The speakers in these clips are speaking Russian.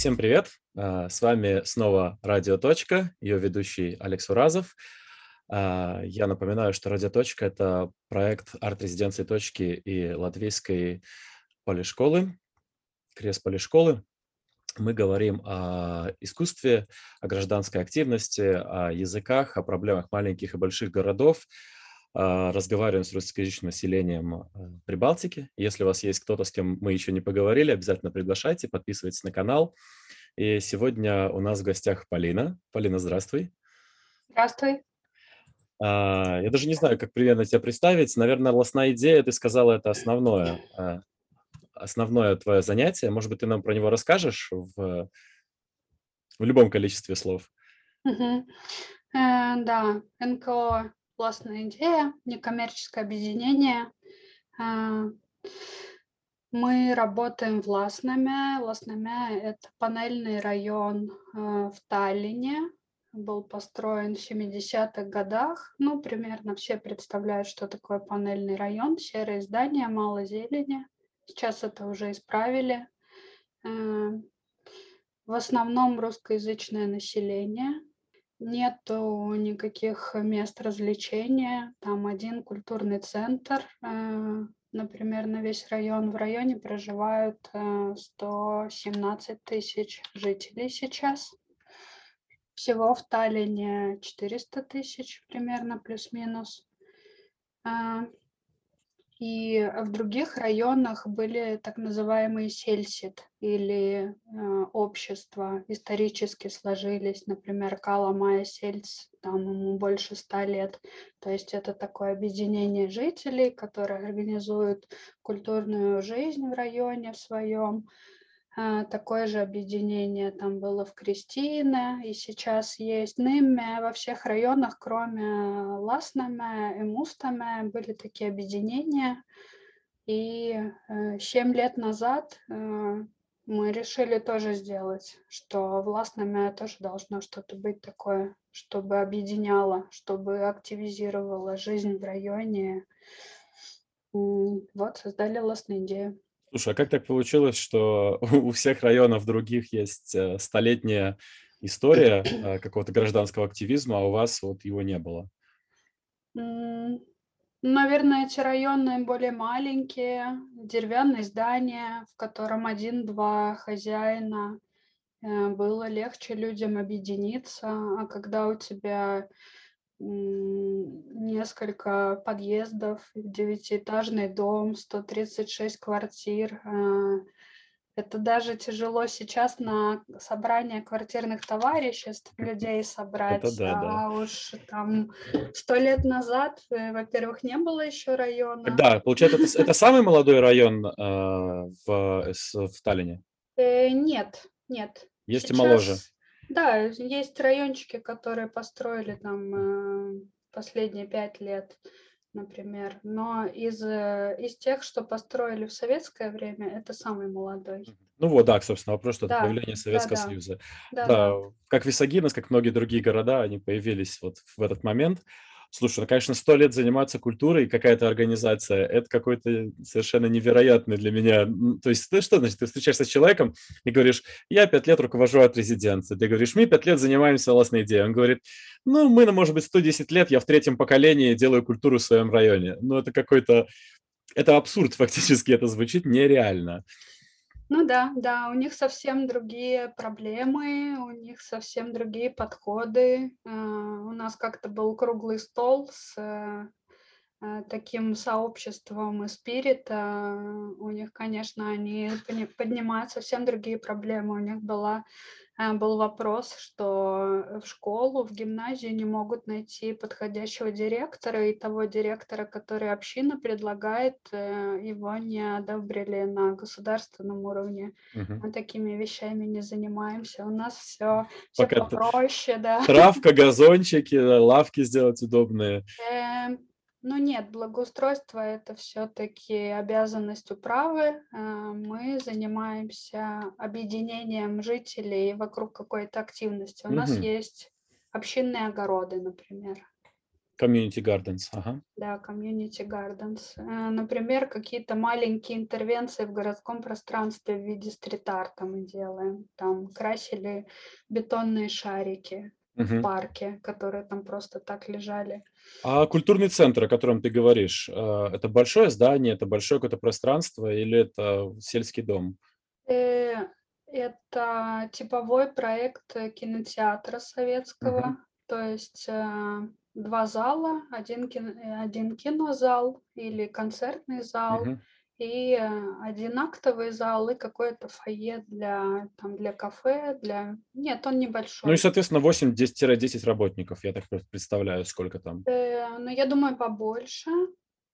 Всем привет! А, с вами снова «Радио Точка», ее ведущий Алекс Уразов. А, я напоминаю, что «Радио Точка» — это проект арт-резиденции «Точки» и латвийской полишколы, крест полишколы. Мы говорим о искусстве, о гражданской активности, о языках, о проблемах маленьких и больших городов, разговариваем с русскоязычным населением а, Прибалтики. Если у вас есть кто-то, с кем мы еще не поговорили, обязательно приглашайте, подписывайтесь на канал. И сегодня у нас в гостях Полина. Полина, здравствуй. Здравствуй. А, я даже не знаю, как примерно тебя представить. Наверное, лосная идея, ты сказала, это основное, основное твое занятие. Может быть, ты нам про него расскажешь в, в любом количестве слов? Угу. Э, да, НКО классная идея, некоммерческое объединение. А, мы работаем в Ласнаме. Ласнаме – это панельный район а, в Таллине. Был построен в 70-х годах. Ну, примерно все представляют, что такое панельный район. Серые здания, мало зелени. Сейчас это уже исправили. А, в основном русскоязычное население – Нету никаких мест развлечения. Там один культурный центр, э, например, на весь район. В районе проживают 117 э, тысяч жителей сейчас. Всего в Таллине 400 тысяч примерно, плюс-минус. И в других районах были так называемые сельсит или э, общества, исторически сложились, например, Кала Майя Сельц, там ему больше ста лет. То есть это такое объединение жителей, которые организуют культурную жизнь в районе в своем, такое же объединение там было в Кристине, и сейчас есть Ныме. Во всех районах, кроме Ласнаме и Мустаме, были такие объединения. И э, семь лет назад э, мы решили тоже сделать, что в Ласнаме тоже должно что-то быть такое, чтобы объединяло, чтобы активизировало жизнь в районе. Вот, создали Ласную идею. Слушай, а как так получилось, что у всех районов других есть э, столетняя история э, какого-то гражданского активизма, а у вас вот его не было? Наверное, эти районы более маленькие, деревянные здания, в котором один-два хозяина. Э, было легче людям объединиться, а когда у тебя несколько подъездов, девятиэтажный дом, 136 квартир. А, это даже тяжело сейчас на собрание квартирных товариществ людей собрать. Это да, да. А уж там сто лет назад, э, во-первых, не было еще района. Да, получается, это, это самый молодой район э, в, в Таллине? Э, нет, нет. Есть сейчас, и моложе. Да, есть райончики, которые построили там э, последние пять лет, например. Но из, э, из тех, что построили в советское время, это самый молодой. Ну вот, да, собственно, вопрос, что да, появление Советского да, Союза. Да, да, да, как Висагинос, как многие другие города, они появились вот в этот момент. Слушай, ну, конечно, сто лет заниматься культурой, какая-то организация, это какой-то совершенно невероятный для меня. То есть, ты что значит, ты встречаешься с человеком и говоришь, я пять лет руковожу от резиденции. Ты говоришь, мы пять лет занимаемся властной идеей. Он говорит, ну, мы, ну, может быть, 110 лет, я в третьем поколении делаю культуру в своем районе. Ну, это какой-то, это абсурд фактически, это звучит нереально. Ну да, да, у них совсем другие проблемы, у них совсем другие подходы. А, у нас как-то был круглый стол с э, таким сообществом и спирита. У них, конечно, они поднимают совсем другие проблемы. У них была Э, был вопрос, что в школу, в гимназию не могут найти подходящего директора, и того директора, который община предлагает, э, его не одобрили на государственном уровне. Угу. Мы такими вещами не занимаемся. У нас все, все попроще, да. Травка, газончики, лавки сделать удобные. Ну нет, благоустройство это все-таки обязанность управы. А, мы занимаемся объединением жителей вокруг какой-то активности. У нас есть общинные огороды, например. Community Gardens, ага. Да, Community Gardens. Э, например, какие-то маленькие интервенции в городском пространстве в виде стрит-арта мы делаем. Там красили бетонные шарики в Мгм. парке, которые там просто так лежали. А культурный центр, о котором ты говоришь, э, это большое здание, это большое какое-то пространство или это сельский дом? Э, это типовой проект, э, кинотеатра советского. То есть, э, 2 зала, 1 кино э, 1 кинозал или концертный зал, Мгм. И, э, 1 актовый зал, и какое-то фойе для, там, для кафе, для Нет, он Ну и, небольшой. соответственно, 8-10 работников, я так пр представляю, сколько там. Э, ну, я думаю, побольше,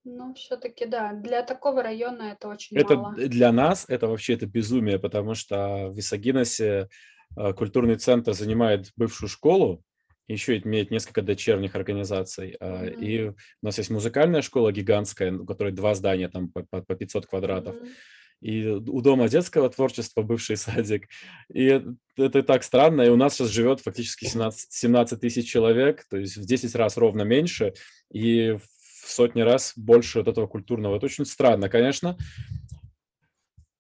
но всё-таки, да, для такого района это очень Это мало. для нас это вообще это безумие, потому что в Висагиносе, э, культурный центр занимает бывшую школу, еще имеет несколько дочерних организаций. Мгм. и у нас есть музыкальная школа гигантская, у которой 2 здания, там по по по 500 квадратов, Мгм. и у Дома детского творчества бывший садик. И эт это так странно, и у нас щас живет фактически 17 17 тысяч человек, то есть в 10 раз ровно меньше и в сотни раз больше вот этого культурного. Это очень странно, конечно.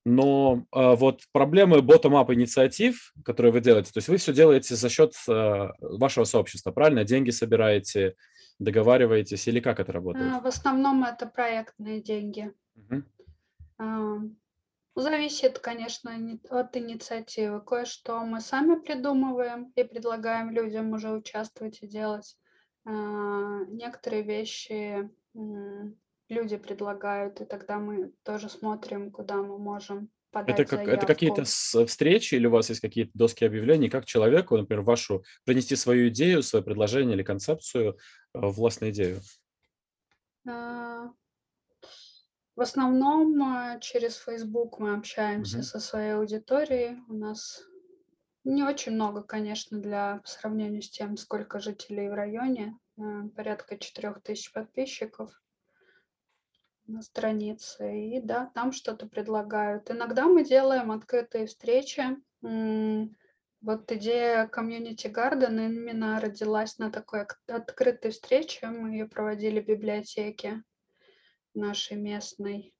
Но, а, вот проблемы bottom-up инициатив, которые вы делаете, то есть вы всё делаете за счет, а, вашего сообщества, правильно? Деньги собираете, договариваетесь или как это работает? А, в основном это проектные деньги. Мгм. Ам, зависит, конечно, от инициативы. Кое-что мы сами придумываем и предлагаем людям уже участвовать и делать. А, некоторые вещи, люди предлагают, и тогда мы тоже смотрим, куда мы можем Это подать как это какие-то с встречи или у вас есть какие-то доски объявлений? Как человеку, например, вашу принести свою идею, свое предложение или концепцию, э, властную идею? А в основном, а, через Facebook мы общаемся Мгм. со своей аудиторией. У нас не очень много, конечно, для по сравнению с тем, сколько жителей в районе, э, порядка 4000 подписчиков на странице. И да, там что-то предлагают. Иногда мы делаем открытые встречи. Вот идея Community Garden именно родилась на такой ак открытой встрече. Мы ее проводили в библиотеке нашей местной.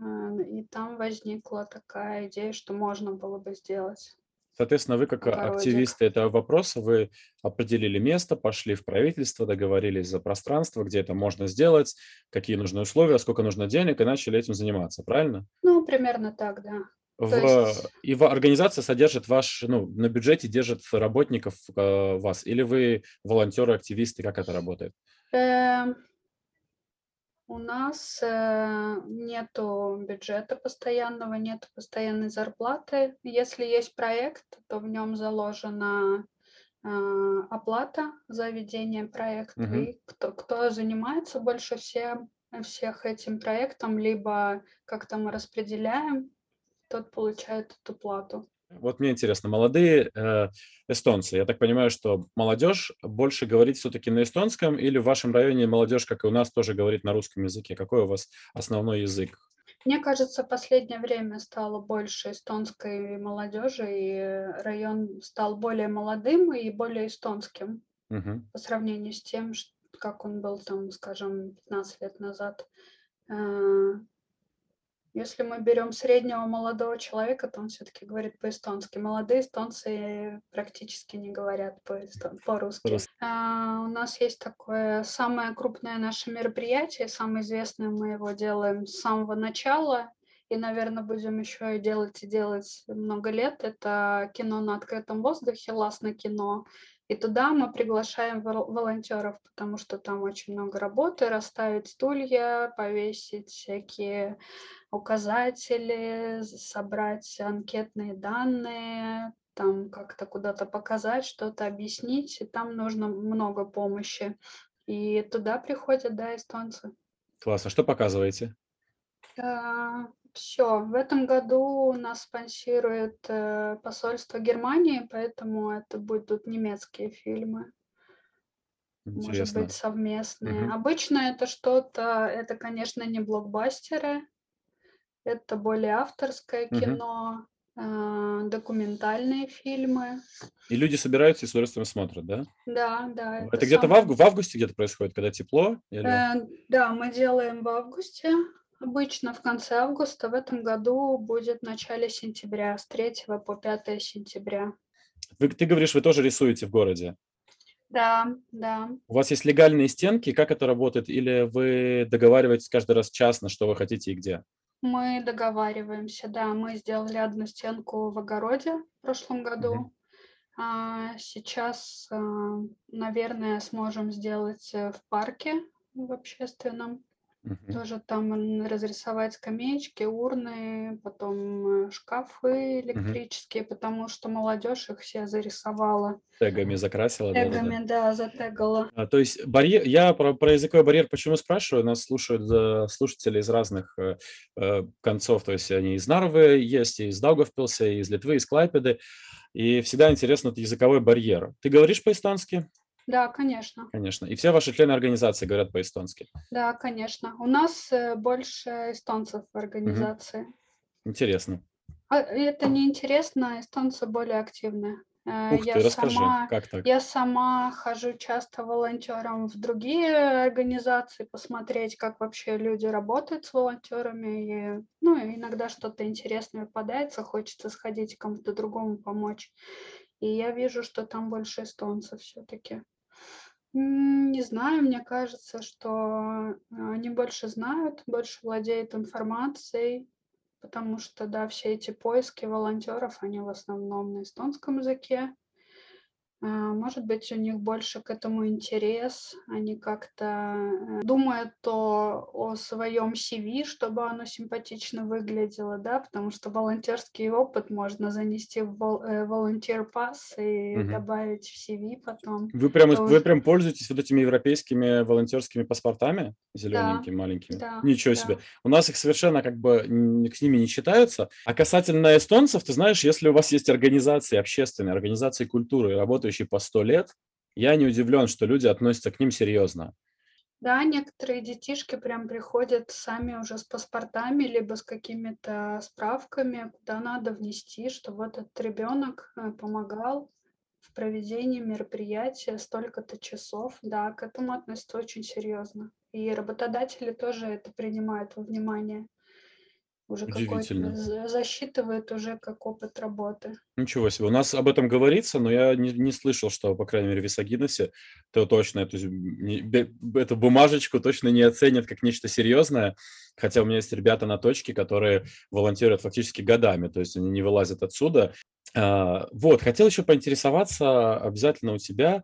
А, и там возникла такая идея, что можно было бы сделать Соответственно, вы как огородик. активисты этого вопроса, вы определили место, пошли в правительство, договорились за пространство, где это можно сделать, какие нужны условия, сколько нужно денег, и начали этим заниматься, правильно? Ну, примерно так, да. В есть и в организация содержит ваш ну, на бюджете держит работников, а, вас, или вы волонтеры, активисты, как это работает? Эм у нас, э, нету бюджета постоянного, нету постоянной зарплаты. Если есть проект, то в нем заложена, а, оплата за ведение проекта. Мгм. И кто кто занимается больше всем всех этим проектом, либо как-то мы распределяем, тот получает эту плату. Вот мне интересно, молодые, э, эстонцы, я так понимаю, что молодежь больше говорит всё-таки на эстонском или в вашем районе молодежь, как и у нас, тоже говорит на русском языке? Какой у вас основной язык? Мне кажется, последнее время стало больше эстонской молодежи, и район стал более молодым и более эстонским Мгм. по сравнению с тем, как он был там, скажем, 15 лет назад. Если мы берем среднего молодого человека, то он всё-таки говорит по-эстонски. Молодые эстонцы практически не говорят по-русски. Рус А, у нас есть такое самое крупное наше мероприятие, самое известное. Мы его делаем с самого начала и, наверно, будем еще и делать и делать много лет. Это кино на открытом воздухе, "Ластно кино". И туда мы приглашаем вол волонтеров, потому что там очень много работы: расставить стулья, повесить всякие указатели, собрать анкетные данные, там как-то куда-то показать, что-то объяснить. И там нужно много помощи. И туда приходят, да, эстонцы. Классно. Что показываете? Всё. В этом году нас спонсирует, э, посольство Германии, поэтому это будут немецкие фильмы. Может быть, Интересно. совместные. Мгм. Обычно это что-то это, конечно, не блокбастеры. Это более авторское Мгм. кино. а, документальные фильмы. И люди собираются и с удовольствием смотрят, да? Да, да, Это это где-то в, авгу- в августе где-то происходит, когда тепло? Или... Э, Да, мы делаем в августе. Обычно в конце августа. В этом году будет в начале сентября, с 3 по 5 сентября. Вы, ты говоришь, вы тоже рисуете в городе. Да, да. У вас есть легальные стенки, как это работает? Или вы договариваетесь каждый раз частно, что вы хотите и где? Мы договариваемся, да. Мы сделали одну стенку в огороде в прошлом году. Мгм. А сейчас, а, наверное, сможем сделать э, в парке в общественном. Мгм. Тоже там разрисовать скамеечки, урны, потом э, шкафы электрические, потому что молодежь их все зарисовала. Тегами закрасила. Тегами, да, затегала. А, То есть барьер, я про, про языковой барьер почему спрашиваю? Нас слушают слушатели из разных э, э, концов, то есть они из Нарвы есть, и из Даугавпилса, и из Литвы, из Клайпеды, и всегда интересно этот языковой барьер. Ты говоришь по-эстонски? Да, конечно. Конечно. И все ваши члены организации говорят по-эстонски. Да, конечно. У нас э, больше эстонцев в организации. Интересно. А это не интересно, эстонцы более активны. Э, Ух Я ты, расскажи, сама как так? Я сама хожу часто волонтером в другие организации, посмотреть, как вообще люди работают с волонтерами. И, ну, иногда что-то интересное попадается, хочется сходить кому-то другому помочь. И я вижу, что там больше эстонцев все-таки. Не знаю, мне кажется, что они больше знают, больше владеют информацией, потому что, да, все эти поиски волонтеров, они в основном на эстонском языке. А, Может быть, у них больше к этому интерес, они как-то э, думают о, о своем CV, чтобы оно симпатично выглядело, да, потому что волонтерский опыт можно занести в вол- э, волонтер пас и Мгм. добавить в CV потом. Вы прям, вы уже- прям пользуетесь вот этими европейскими волонтерскими паспортами, зелененькими, маленькими? да, Ничего да. себе. У нас их совершенно как бы с ними не считаются. А касательно эстонцев, ты знаешь, если у вас есть организации общественные, организации культуры, работающие по 100 лет, я не удивлен, что люди относятся к ним серьезно. Да, некоторые детишки прям приходят сами уже с паспортами, либо с какими-то справками, куда надо внести, что вот этот ребенок э, помогал в проведении мероприятия столько-то часов. Да, к этому относятся очень серьезно. И работодатели тоже это принимают во внимание. Уже какой-то Удивительно. за- засчитывают уже как опыт работы. Ничего себе. У нас об этом говорится, но я не, не слышал, что, по крайней мере, в Висагиносе то точно эту, не- эту бумажечку точно не оценят как нечто серьезное. Хотя у меня есть ребята на точке, которые волонтерят фактически годами, то есть они не вылазят отсюда. А, Вот, хотел еще поинтересоваться обязательно у тебя.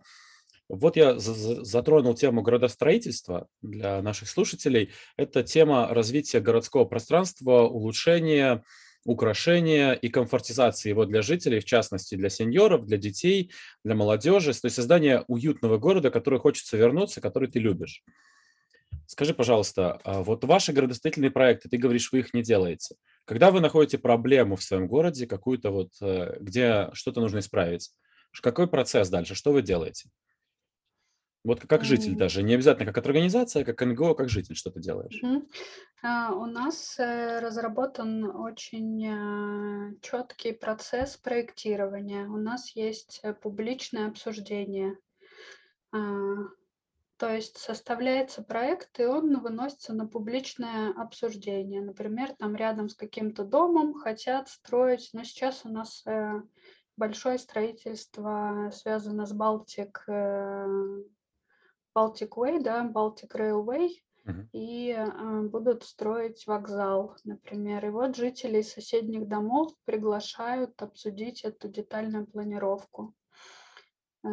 Вот я за- за- затронул тему градостроительства для наших слушателей. Это тема развития городского пространства, улучшения, украшения и комфортизации его для жителей, в частности для сеньоров, для детей, для молодежи, то есть создание уютного города, который хочется вернуться, который ты любишь. Скажи, пожалуйста, а вот ваши градостроительные проекты, ты говоришь, вы их не делаете. Когда вы находите проблему в своем городе, какую-то вот, э, где что-то нужно исправить, какой процесс дальше, что вы делаете? Вот как- житель даже, не обязательно как организация, как НГО, как житель, что ты делаешь? А, У нас э, разработан очень четкий процесс проектирования. У нас есть э, публичное обсуждение. А, То есть составляется проект, и он выносится на публичное обсуждение. Например, там рядом с каким-то домом хотят строить, но сейчас у нас э, большое строительство связано с Балтик, Baltic Way, да, Baltic Railway, Мгм. и э, будут строить вокзал, например. И вот жители из соседних домов приглашают обсудить эту детальную планировку. Э,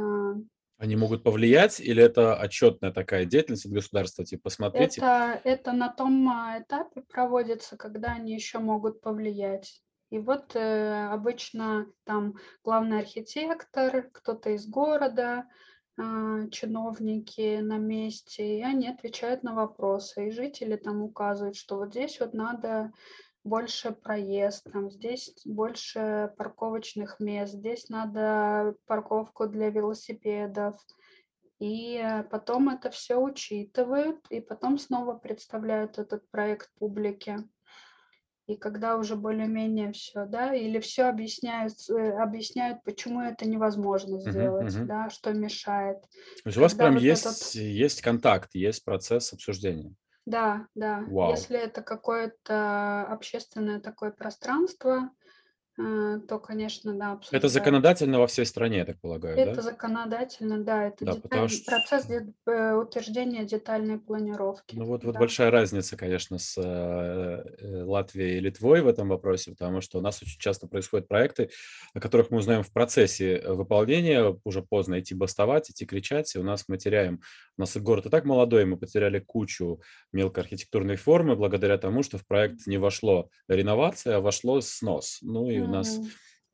Они могут повлиять или это отчетная такая деятельность от государства, типа, посмотрите, Это, это на том а, этапе проводится, когда они еще могут повлиять. И вот э, обычно там главный архитектор, кто-то из города, а, чиновники на месте, и они отвечают на вопросы. И жители там указывают, что вот здесь вот надо больше проезд, там здесь больше парковочных мест, здесь надо парковку для велосипедов. И э, потом это все учитывают, и потом снова представляют этот проект публике. И когда уже более-менее все, да, или все объясняют, э, объясняют, почему это невозможно сделать, мгм. да, что мешает. То есть у вас прям вот этот есть есть контакт, есть процесс обсуждения. Да, да. Вау! Если это какое-то общественное такое пространство, то, конечно, да, Это обсуждают. законодательно во всей стране, я так полагаю, да? Это законодательно, да, это Да, потому деталь что процесс э, утверждения детальной планировки. Ну вот вот Да. большая разница, конечно, с, э, э, Латвией и Литвой в этом вопросе, потому что у нас очень часто происходят проекты, о которых мы узнаем в процессе, э, выполнения. Уже поздно идти бастовать, идти кричать, и у нас мы теряем У нас город и так молодой, мы потеряли кучу мелкоархитектурной формы благодаря тому, что в проект не вошло реновация, а вошло снос. Ну и у нас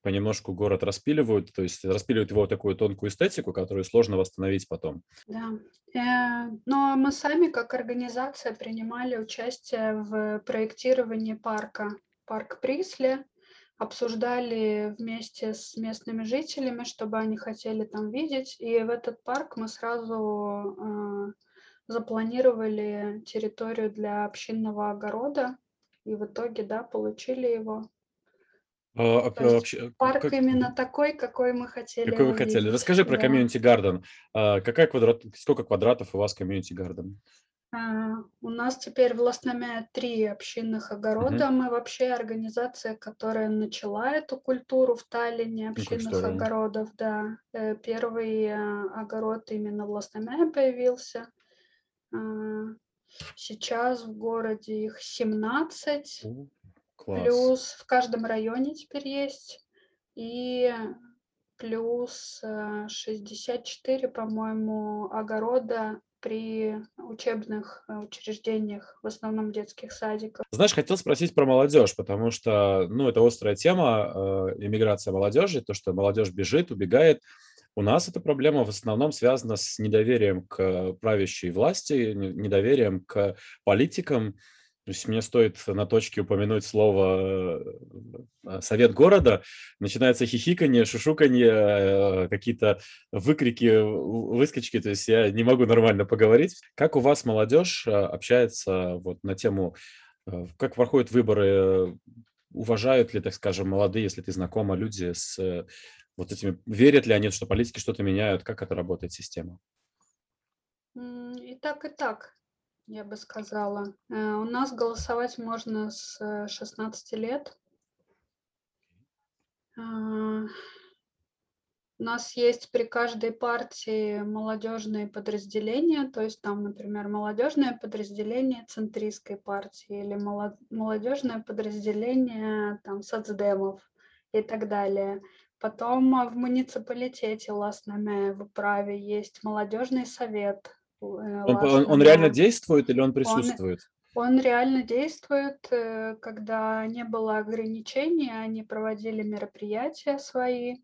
понемножку город распиливают, то есть распиливают его такую тонкую эстетику, которую сложно восстановить потом. Да. Э, но мы сами как организация принимали участие в проектировании парка, парк Присли, обсуждали вместе с местными жителями, чтобы они хотели там видеть. И в этот парк мы сразу, э, запланировали территорию для общинного огорода и в итоге, да, получили его. А, а То вообще, парк как именно такой, какой мы хотели Какой вы хотели. видеть. Расскажи про Да. комьюнити гарден. А, какая квадрат сколько квадратов у вас комьюнити гарден? А, у нас теперь в Лоснаме 3 общинных огорода. Мы вообще организация, которая начала эту культуру в Таллине, Ну, общинных здорово. огородов, да. Э, первый, а, огород именно в Лоснаме появился. А, сейчас в городе их 17, О, класс. плюс в каждом районе теперь есть, и плюс, э, 64, по-моему, огорода при учебных, э, учреждениях, в основном детских садиках. Знаешь, хотел спросить про молодежь, потому что, ну, это острая тема, э, иммиграция молодежи, то, что молодежь бежит, убегает. У нас эта проблема в основном связана с недоверием к правящей власти, не недоверием к политикам. То есть мне стоит на точке упомянуть слово, э, совет города, начинается хихиканье, шушуканье, э, какие-то выкрики, выскочки, то есть я не могу нормально поговорить. Как у вас молодежь, э, общается вот на тему, как проходят выборы? Уважают ли, так скажем, молодые, если ты знакома, люди с, вот этими верят ли они, что политики что-то меняют? Как это работает система? И так, и так, я бы сказала. Э, у нас голосовать можно с, э, 16 лет. А. У нас есть при каждой партии молодежные подразделения, то есть там, например, молодежное подразделение центристской партии или моло молодежное подразделение там соцдемов и так далее. Потом, в муниципалитете Лоснаме в управе есть молодежный совет, э, Он по он он реально действует или он Он присутствует? он реально действует. Э, когда не было ограничений, они проводили мероприятия свои.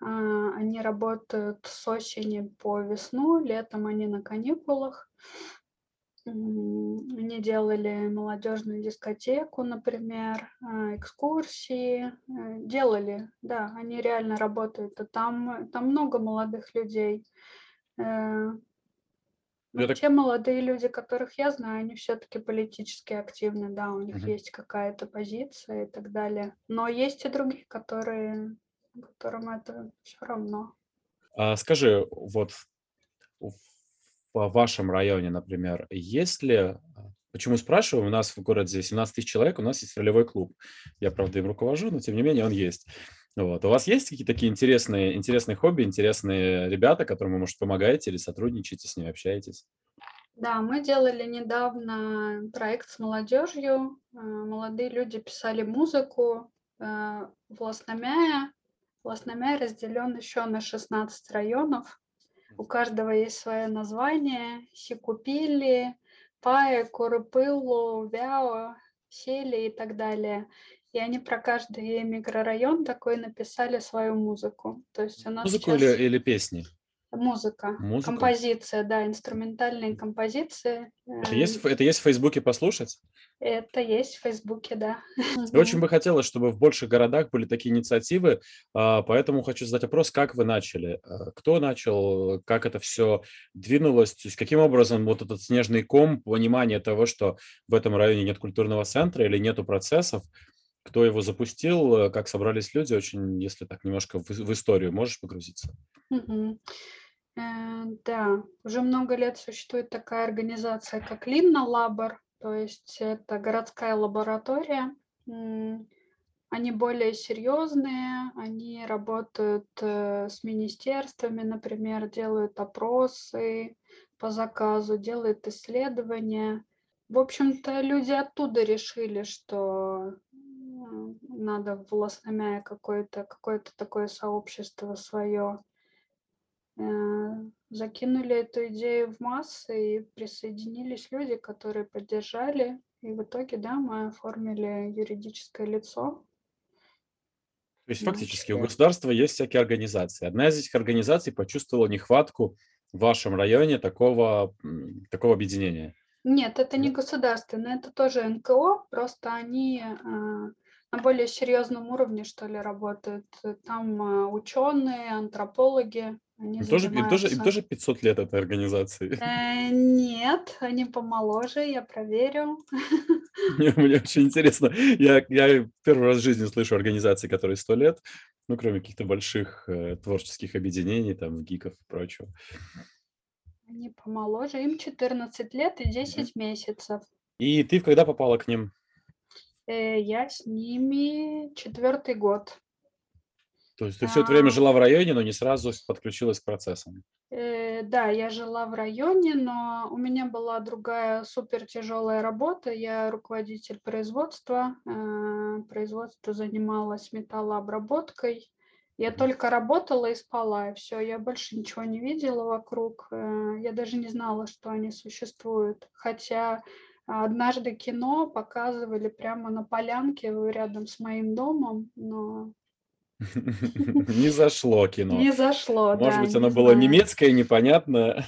А, они работают с осени по весну, летом они на каникулах. Они делали молодежную дискотеку, например, а, экскурсии, э, делали, да, они реально работают. И там там много молодых людей. Э. Я Ну, так те молодые люди, которых я знаю, они всё-таки политически активны, да, у них Мгм. есть какая-то позиция и так далее. Но есть и другие, которые которым это всё равно. А скажи, вот в вашем районе, например, есть ли, а, почему спрашиваю, у нас в городе 17 тысяч человек, у нас есть ролевой клуб. Я, правда, им руковожу, но тем не менее он есть. Вот. У вас есть какие-то такие интересные интересные хобби, интересные ребята, которым вы, может, помогаете или сотрудничаете, с ними общаетесь? Да, мы делали недавно проект с молодежью. А, молодые люди писали музыку, а, в Лоснаме. Лоснаме разделен еще на 16 районов. У каждого есть свое название: Сикупилли, Пае, Курупыллу, Вяо, Сели и так далее. И они про каждый микрорайон такой написали свою музыку. То есть у нас Музыку или сейчас или песни? Музыка, Музыка? композиция, да, инструментальные композиции. Это есть, Эм, это есть в Фейсбуке послушать? это есть в «Фейсбуке», да. Очень бы хотелось, чтобы в больших городах были такие инициативы, а, поэтому хочу задать вопрос, как вы начали? А, Кто начал? Как это все двинулось? То есть каким образом вот этот снежный ком, понимание того, что в этом районе нет культурного центра или нету процессов, кто его запустил, э, как собрались люди, очень, если так немножко в, в историю можешь погрузиться? Э, Да, уже много лет существует такая организация, как Limna Labor, то есть это городская лаборатория. Они более серьезные, они работают э, с министерствами, например, делают опросы по заказу, делают исследования. В общем-то, люди оттуда решили, что надо в Лосномяе какое-то какое-то такое сообщество свое Э, закинули эту идею в массы, и присоединились люди, которые поддержали. И в итоге, да, мы оформили юридическое лицо То есть фактически у государства есть всякие организации. Одна из этих организаций почувствовала нехватку в вашем районе такого, такого объединения. Нет, это не Да? государственное, это тоже НКО, просто они э, на более серьезном уровне, что ли, работают. Э, Там ученые, антропологи, они Им тоже, им, тоже, им занимаются. тоже 500 лет этой организации. Э, Нет, они помоложе, я проверю. Мне, мне очень интересно. Я, я первый раз в жизни слышу организации, которые 100 лет, ну, кроме каких-то больших э, творческих объединений, там, гиков и прочего. Они помоложе, им 14 лет и Мгм. 10 месяцев. И ты когда попала к ним? Э, Я с ними четвертый год. То есть ты все это время А, жила в районе, но не сразу подключилась к процессам. э, Да, я жила в районе, но у меня была другая супер тяжелая работа. Я руководитель производства. э, Производство занималось металлообработкой. Я только работала и спала, и все. Я больше ничего не видела вокруг. э, Я даже не знала, что они существуют. Хотя однажды кино показывали прямо на полянке рядом с моим домом, но Не зашло кино. не зашло, Может да, быть, не оно было знаю. немецкое, непонятное.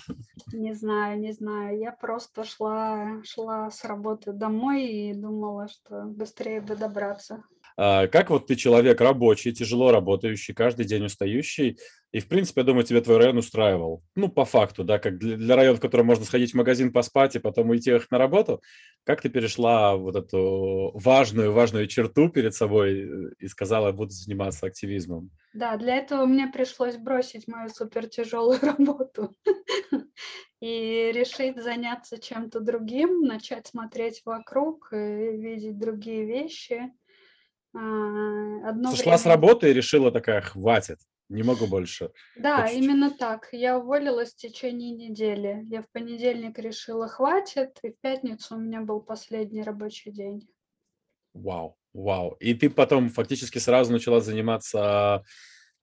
Не знаю, не знаю. Я просто шла, шла с работы домой и думала, что быстрее бы добраться. А как вот ты человек рабочий, тяжело работающий, каждый день устающий, и, в принципе, я думаю, тебе твой район устраивал. Ну, по факту, да, как для, для района, в котором можно сходить в магазин, поспать и потом уйти ехать на работу. Как ты перешла вот эту важную, важную черту перед собой э, и сказала, буду заниматься активизмом? Да, для этого мне пришлось бросить мою супер тяжелую работу и решить заняться чем-то другим, начать смотреть вокруг и видеть другие вещи. А, Одно Сошла с время работы и решила такая, хватит, не могу больше. Да, Хочу именно так. Я уволилась в течение недели. Я в понедельник решила, хватит, и в пятницу у меня был последний рабочий день. Вау, вау. И ты потом фактически сразу начала заниматься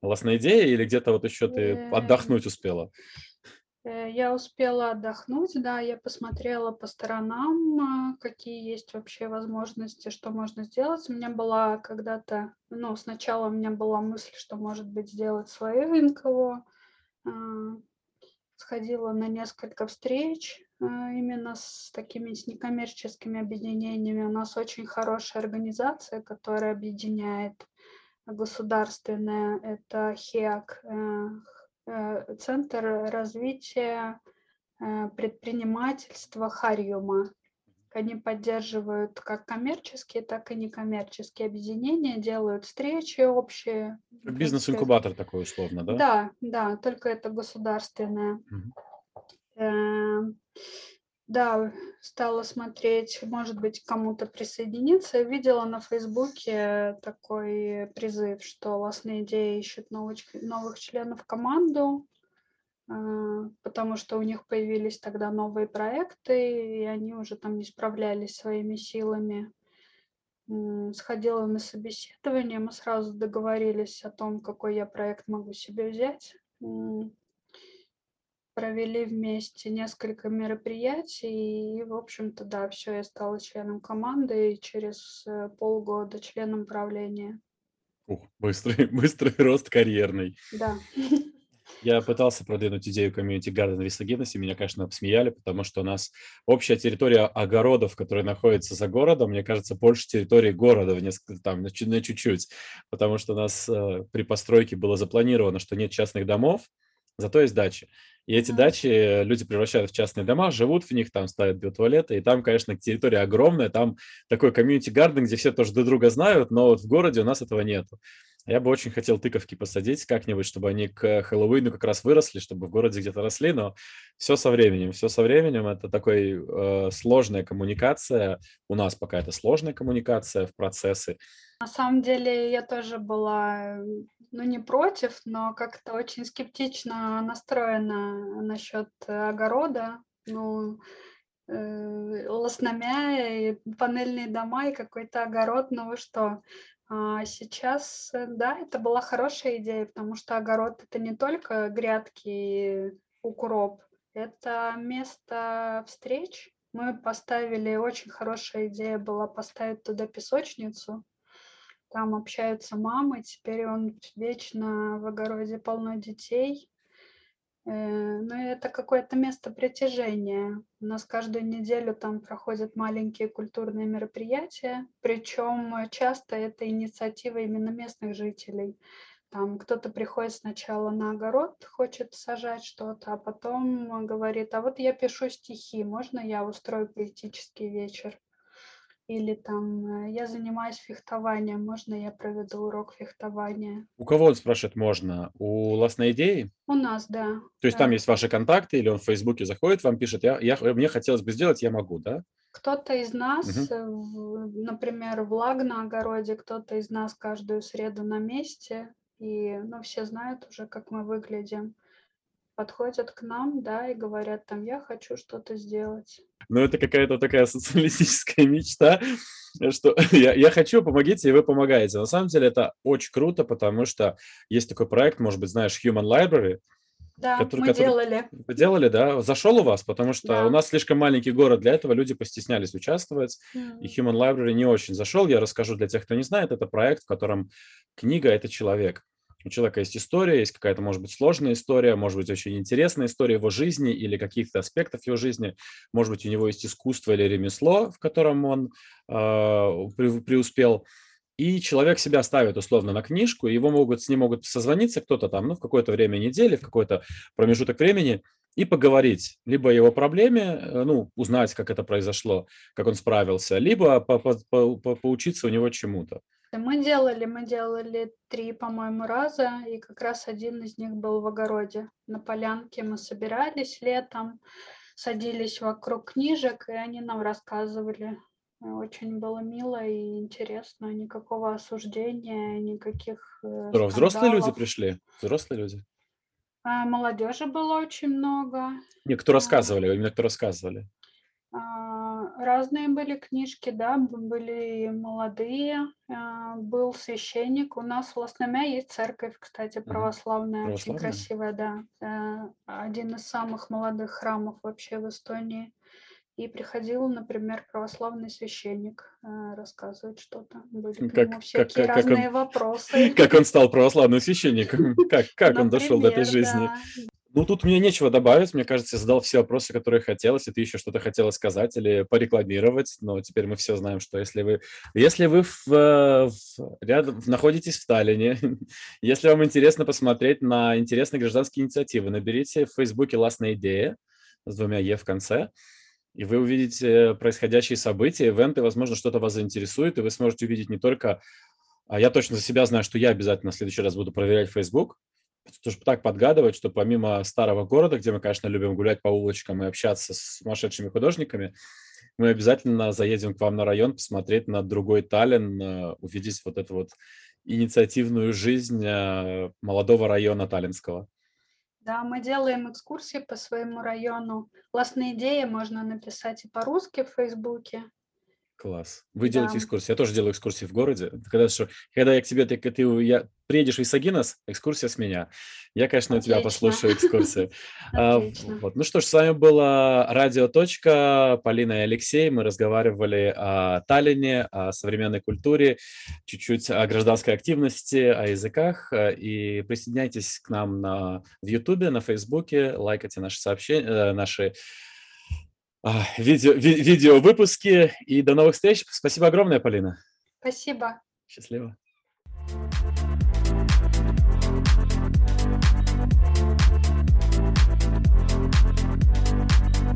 волосной идеей или где-то вот еще ты Э, отдохнуть успела? Э, Я успела отдохнуть, да, я посмотрела по сторонам, а, какие есть вообще возможности, что можно сделать. У меня была когда-то, ну, сначала у меня была мысль, что, может быть, сделать свое НКО. А, Сходила на несколько встреч а, именно с такими с некоммерческими объединениями. У нас очень хорошая организация, которая объединяет государственная, это ХЕАК, э, Центр развития э, предпринимательства Харьюма. Они поддерживают как коммерческие, так и некоммерческие объединения, делают встречи общие. Принципе, Бизнес-инкубатор такой условно, да? да, да, только это государственное. Мгм. Да, стала смотреть, может быть, кому-то присоединиться. Видела на Фейсбуке такой призыв, что «Лосные идеи» ищут новых, новых членов команду, а, потому что у них появились тогда новые проекты, и они уже там не справлялись своими силами. Сходила на собеседование, мы сразу договорились о том, какой я проект могу себе взять. Провели вместе несколько мероприятий, и, в общем-то, да, все, я стала членом команды и через э, полгода членом правления. Ух, быстрый, быстрый рост карьерный. Да. Я пытался продвинуть идею комьюнити Garden в Висагинесе, меня, конечно, обсмеяли, потому что у нас общая территория огородов, которая находится за городом, мне кажется, больше территории города, в несколько, там, на чуть-чуть, потому что у нас э, при постройке было запланировано, что нет частных домов, зато есть дачи. И эти дачи люди превращают в частные дома, живут в них, там ставят биотуалеты, и там, конечно, территория огромная, там такой комьюнити гарден, где все тоже друг друга знают, но вот в городе у нас этого нету. Я бы очень хотел тыковки посадить как-нибудь, чтобы они к Хэллоуину как раз выросли, чтобы в городе где-то росли, но все со временем, все со временем. Это такой э, сложная коммуникация. У нас пока это сложная коммуникация в процессы. На самом деле я тоже была, ну не против, но как-то очень скептично настроена насчет огорода. Ну, э, лосномя, и панельные дома и какой-то огород, ну вы что? А сейчас, э, да, это была хорошая идея, потому что огород это не только грядки укроп, это место встреч. Мы поставили, очень хорошая идея была поставить туда песочницу. Там общаются мамы, теперь он вечно в огороде полно детей. Э, ну, это какое-то место притяжения. У нас каждую неделю там проходят маленькие культурные мероприятия, причем часто это инициатива именно местных жителей. Там кто-то приходит сначала на огород, хочет сажать что-то, а потом говорит, а вот я пишу стихи, можно я устрою поэтический вечер? Или там э, я занимаюсь фехтованием, можно я проведу урок фехтования? У кого он спрашивает можно? У Ласной идеи? У нас, да. То есть да. там есть ваши контакты, или он в Фейсбуке заходит, вам пишет, я, я, мне хотелось бы сделать, я могу, да? Кто-то из нас, угу. например, влаг на огороде, кто-то из нас каждую среду на месте, и ну, все знают уже, как мы выглядим подходят к нам, да, и говорят там, я хочу что-то сделать. Ну, это какая-то такая социалистическая мечта, что я, я хочу, помогите, и вы помогаете. На самом деле это очень круто, потому что есть такой проект, может быть, знаешь, Human Library, да, который, мы который... делали. Вы делали, да? Зашел у вас, потому что да. у нас слишком маленький город для этого, люди постеснялись участвовать, mm. и Human Library не очень зашел. Я расскажу для тех, кто не знает, это проект, в котором книга – это человек у человека есть история, есть какая-то, может быть, сложная история, может быть, очень интересная история его жизни или каких-то аспектов его жизни, может быть, у него есть искусство или ремесло, в котором он э, преуспел, и человек себя ставит условно на книжку, его могут, с ним могут созвониться кто-то там, ну, в какое-то время недели, в какой-то промежуток времени, и поговорить. Либо о его проблеме, э, ну, узнать, как это произошло, как он справился, либо по -по -по поучиться у него чему-то. Мы делали, мы делали три, по-моему, раза, и как раз один из них был в огороде. На полянке мы собирались летом, садились вокруг книжек, и они нам рассказывали. Очень было мило и интересно, никакого осуждения, никаких э, Здорово. Взрослые люди пришли? Взрослые люди? А, молодежи было очень много. Не, кто а. рассказывали, именно кто рассказывали. А, разные были книжки, да, были молодые, а, был священник. У нас в Лосномя есть церковь, кстати, православная, Православная? очень красивая, да. Э, один из самых молодых храмов вообще в Эстонии. И приходил, например, православный священник э, рассказывать что-то. Были к нему всякие как, разные он, вопросы. Как он стал православным священником? Как, как он дошел до этой жизни? Ну, тут мне нечего добавить. Мне кажется, я задал все вопросы, которые хотелось, и ты еще что-то хотела сказать или порекламировать. Но теперь мы все знаем, что если вы, если вы в, в, рядом, находитесь в Сталине, если вам интересно посмотреть на интересные гражданские инициативы, наберите в Фейсбуке «Ластная идея» с двумя «е» в конце, и вы увидите происходящие события, ивенты, возможно, что-то вас заинтересует, и вы сможете увидеть не только... А я точно за себя знаю, что я обязательно в следующий раз буду проверять Facebook, тоже так подгадывать, что помимо старого города, где мы, конечно, любим гулять по улочкам и общаться с сумасшедшими художниками, мы обязательно заедем к вам на район посмотреть на другой Таллин, э, увидеть вот эту вот инициативную жизнь э, молодого района Таллинского. Да, мы делаем экскурсии по своему району. Классные идеи можно написать и по-русски в Фейсбуке, Класс. Вы делаете Да. экскурсии. Я тоже делаю экскурсии в городе. Когда, что, когда я к тебе, ты, ты я, приедешь в Исагинос, экскурсия с меня. Я, конечно, у тебя послушаю экскурсии. А. Вот. Ну что ж, с вами была Радио Точка, Полина и Алексей. Мы разговаривали о Таллине, о современной культуре, чуть-чуть о гражданской активности, о языках. Э, И присоединяйтесь к нам на, в Ютубе, на Фейсбуке, лайкайте наши сообщения, наши а, видео, ви- видео-выпуски. И до новых встреч. Спасибо огромное, Полина. Спасибо. Счастливо.